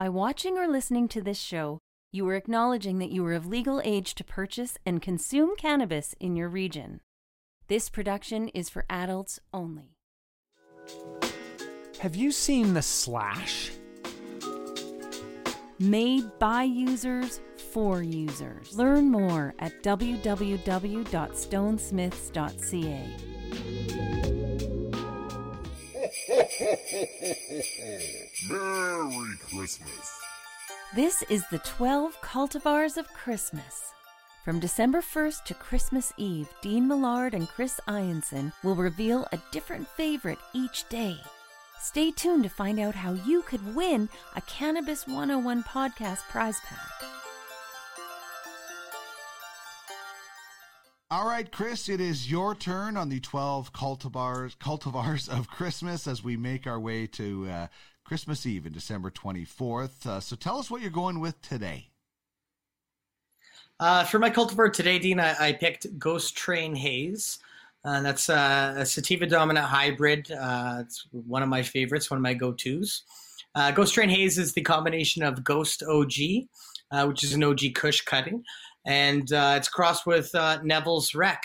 By watching or listening to this show, you are acknowledging that you are of legal age to purchase and consume cannabis in your region. This production is for adults only. Have you seen The Slash? Made by users for users. Learn more at www.stonesmiths.ca. Merry Christmas. This is the 12 cultivars of Christmas. From December 1st to Christmas Eve, Dean Millard and Chris Ianson will reveal a different favorite each day. Stay tuned to find out how you could win a Cannabis 101 podcast prize pack. All right, Chris, it is your turn on the 12 cultivars, cultivars of Christmas as we make our way to uh, Christmas Eve in December 24th. Uh, so tell us what you're going with today. Uh, for my cultivar today, Dean, I, I picked Ghost Train Haze. And that's uh, a sativa dominant hybrid. Uh, it's one of my favorites, one of my go tos. Uh, Ghost Train Haze is the combination of Ghost OG, uh, which is an OG Kush cutting, and uh, it's crossed with Neville's Wreck,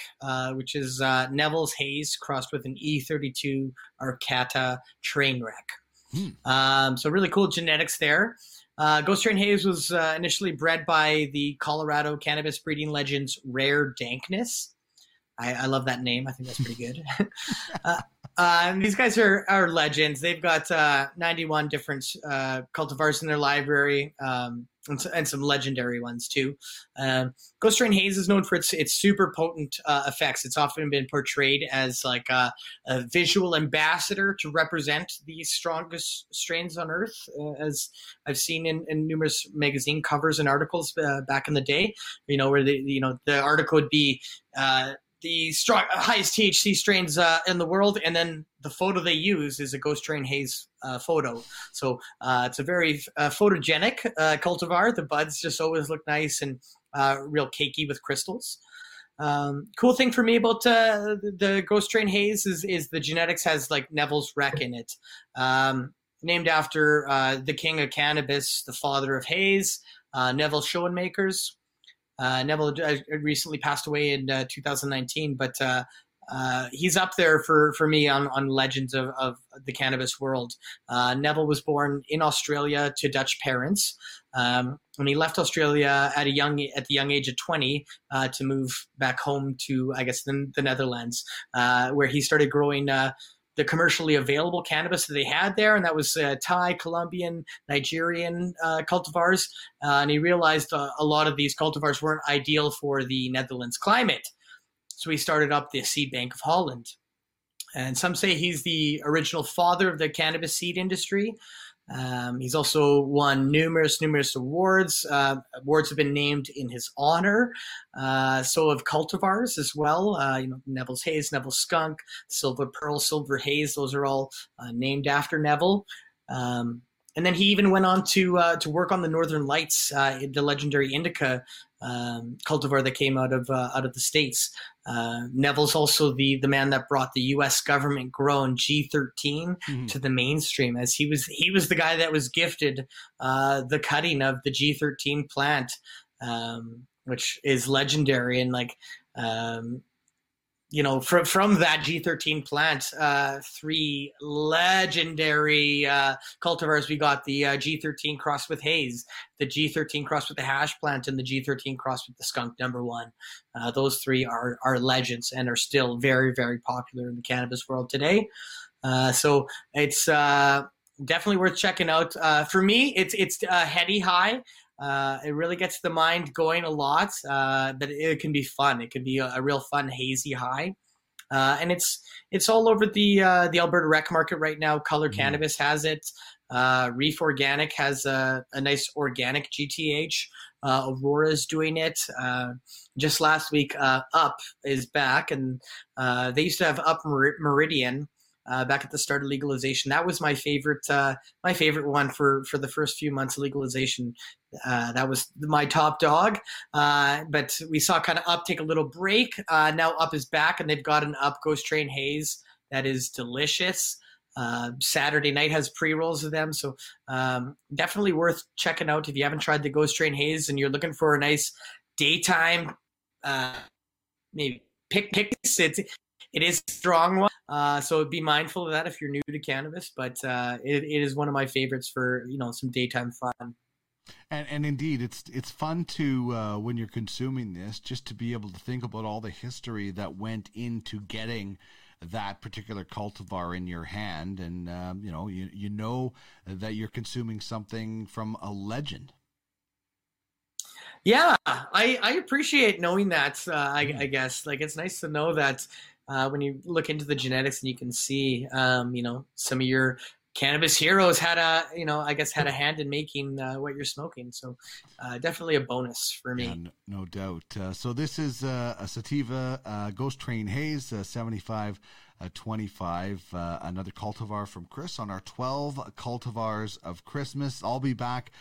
which is Neville's Haze crossed with an E32 Arcata Train Wreck. Hmm. Um, so really cool genetics there. Uh, Ghost Train Haze was uh, initially bred by the Colorado cannabis breeding legends Rare Dankness. I, I love that name. I think that's pretty good. uh, uh, these guys are, are legends. They've got uh, 91 different uh, cultivars in their library um, and, and, some legendary ones too. Um, Ghost Train Haze is known for its its super potent uh, effects. It's often been portrayed as like a, a, visual ambassador to represent the strongest strains on Earth, uh, as I've seen in, in, numerous magazine covers and articles uh, back in the day. You know, where the you know the article would be the strong, highest THC strains uh, in the world, and then the photo they use is a Ghost Train Haze uh, photo. So uh, it's a very uh, photogenic uh, cultivar. The buds just always look nice and uh, real cakey with crystals. Um, cool thing for me about the Ghost Train Haze is, is the genetics has like Neville's wreck in it. Um, named after the king of cannabis, the father of haze, Neville Schoenmakers. Uh, Neville uh, recently passed away in uh, 2019, but uh, uh, he's up there for, for me on, on legends of, of the cannabis world. Uh, Neville was born in Australia to Dutch parents. Um, and he left Australia at a young at the young age of 20 to move back home to I guess the, the Netherlands, where he started growing the commercially available cannabis that they had there, and that was uh, Thai, Colombian, Nigerian uh, cultivars. Uh, and he realized uh, a lot of these cultivars weren't ideal for the Netherlands climate. So he started up the Seed Bank of Holland. And some say he's the original father of the cannabis seed industry. Um, he's also won numerous, numerous awards. Uh, awards have been named in his honor. Uh, so have cultivars as well. Uh, you know, Neville's Haze, Neville Skunk, Silver Pearl, Silver Haze. Those are all uh, named after Neville. Um, and then he even went on to uh, to work on the Northern Lights, uh, the legendary indica um, cultivar that came out of uh, out of the states. Uh, Neville's also the the man that brought the U.S. government grown G13 mm-hmm. to the mainstream, as he was he was the guy that was gifted uh, the cutting of the G13 plant, um, which is legendary and like. Um, you know, from from that G13 plant, uh, three legendary uh, cultivars. We got the uh, G13 crossed with Haze, the G13 crossed with the Hash plant, and the G13 crossed with the Skunk Number One. Uh, those three are are legends and are still very very popular in the cannabis world today. Uh, so it's uh, definitely worth checking out. for me, it's it's a heady high. Uh, it really gets the mind going a lot, uh, but it, can be fun. It can be a, a real fun hazy high, uh, and it's it's all over the uh, the Alberta rec market right now. Color mm. Cannabis has it. Uh, Reef Organic has a, a nice organic GTH. Uh, Aurora is doing it. just last week, Up is back, and they used to have Up Meridian uh, back at the start of legalization. That was my favorite, uh, my favorite one for for the first few months of legalization. Uh, that was my top dog. Uh, but we saw kind of Up take a little break. Uh, now Up is back, and they've got an Up Ghost Train Haze that is delicious. Uh, Saturday night has pre rolls of them, so um, definitely worth checking out if you haven't tried the Ghost Train Haze and you're looking for a nice daytime, maybe pick picks. It is a strong one, uh, so be mindful of that if you're new to cannabis. But uh, it, it is one of my favorites for you know some daytime fun. And, and indeed, it's it's fun to uh, when you're consuming this, just to be able to think about all the history that went into getting that particular cultivar in your hand, and um, you know you you know that you're consuming something from a legend. Yeah, I, I appreciate knowing that. Uh, I, mm. I, guess like it's nice to know that uh, when you look into the genetics and you can see, um, you know, some of your cannabis heroes had a, you know, I guess had a hand in making uh, what you're smoking. So uh, definitely a bonus for me. Yeah, no, doubt. Uh, so this is uh, a sativa uh, Ghost Train Haze, 75. 25, another cultivar from Chris on our 12 cultivars of Christmas. I'll be back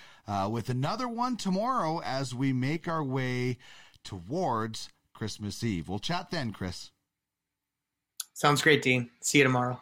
with another one tomorrow as we make our way towards Christmas Eve. We'll chat then, Chris. Sounds great, Dean. See you tomorrow.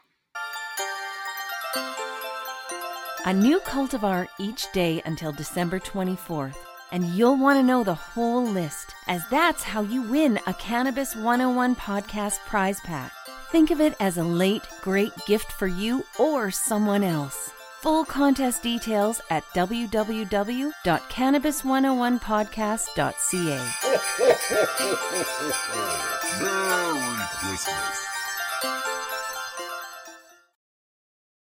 A new cultivar each day until December 24th. And you'll want to know the whole list, as that's how you win a Cannabis 101 podcast prize pack. Think of it as a late, great gift for you or someone else. Full contest details at www.cannabis101podcast.ca. Merry Christmas. Música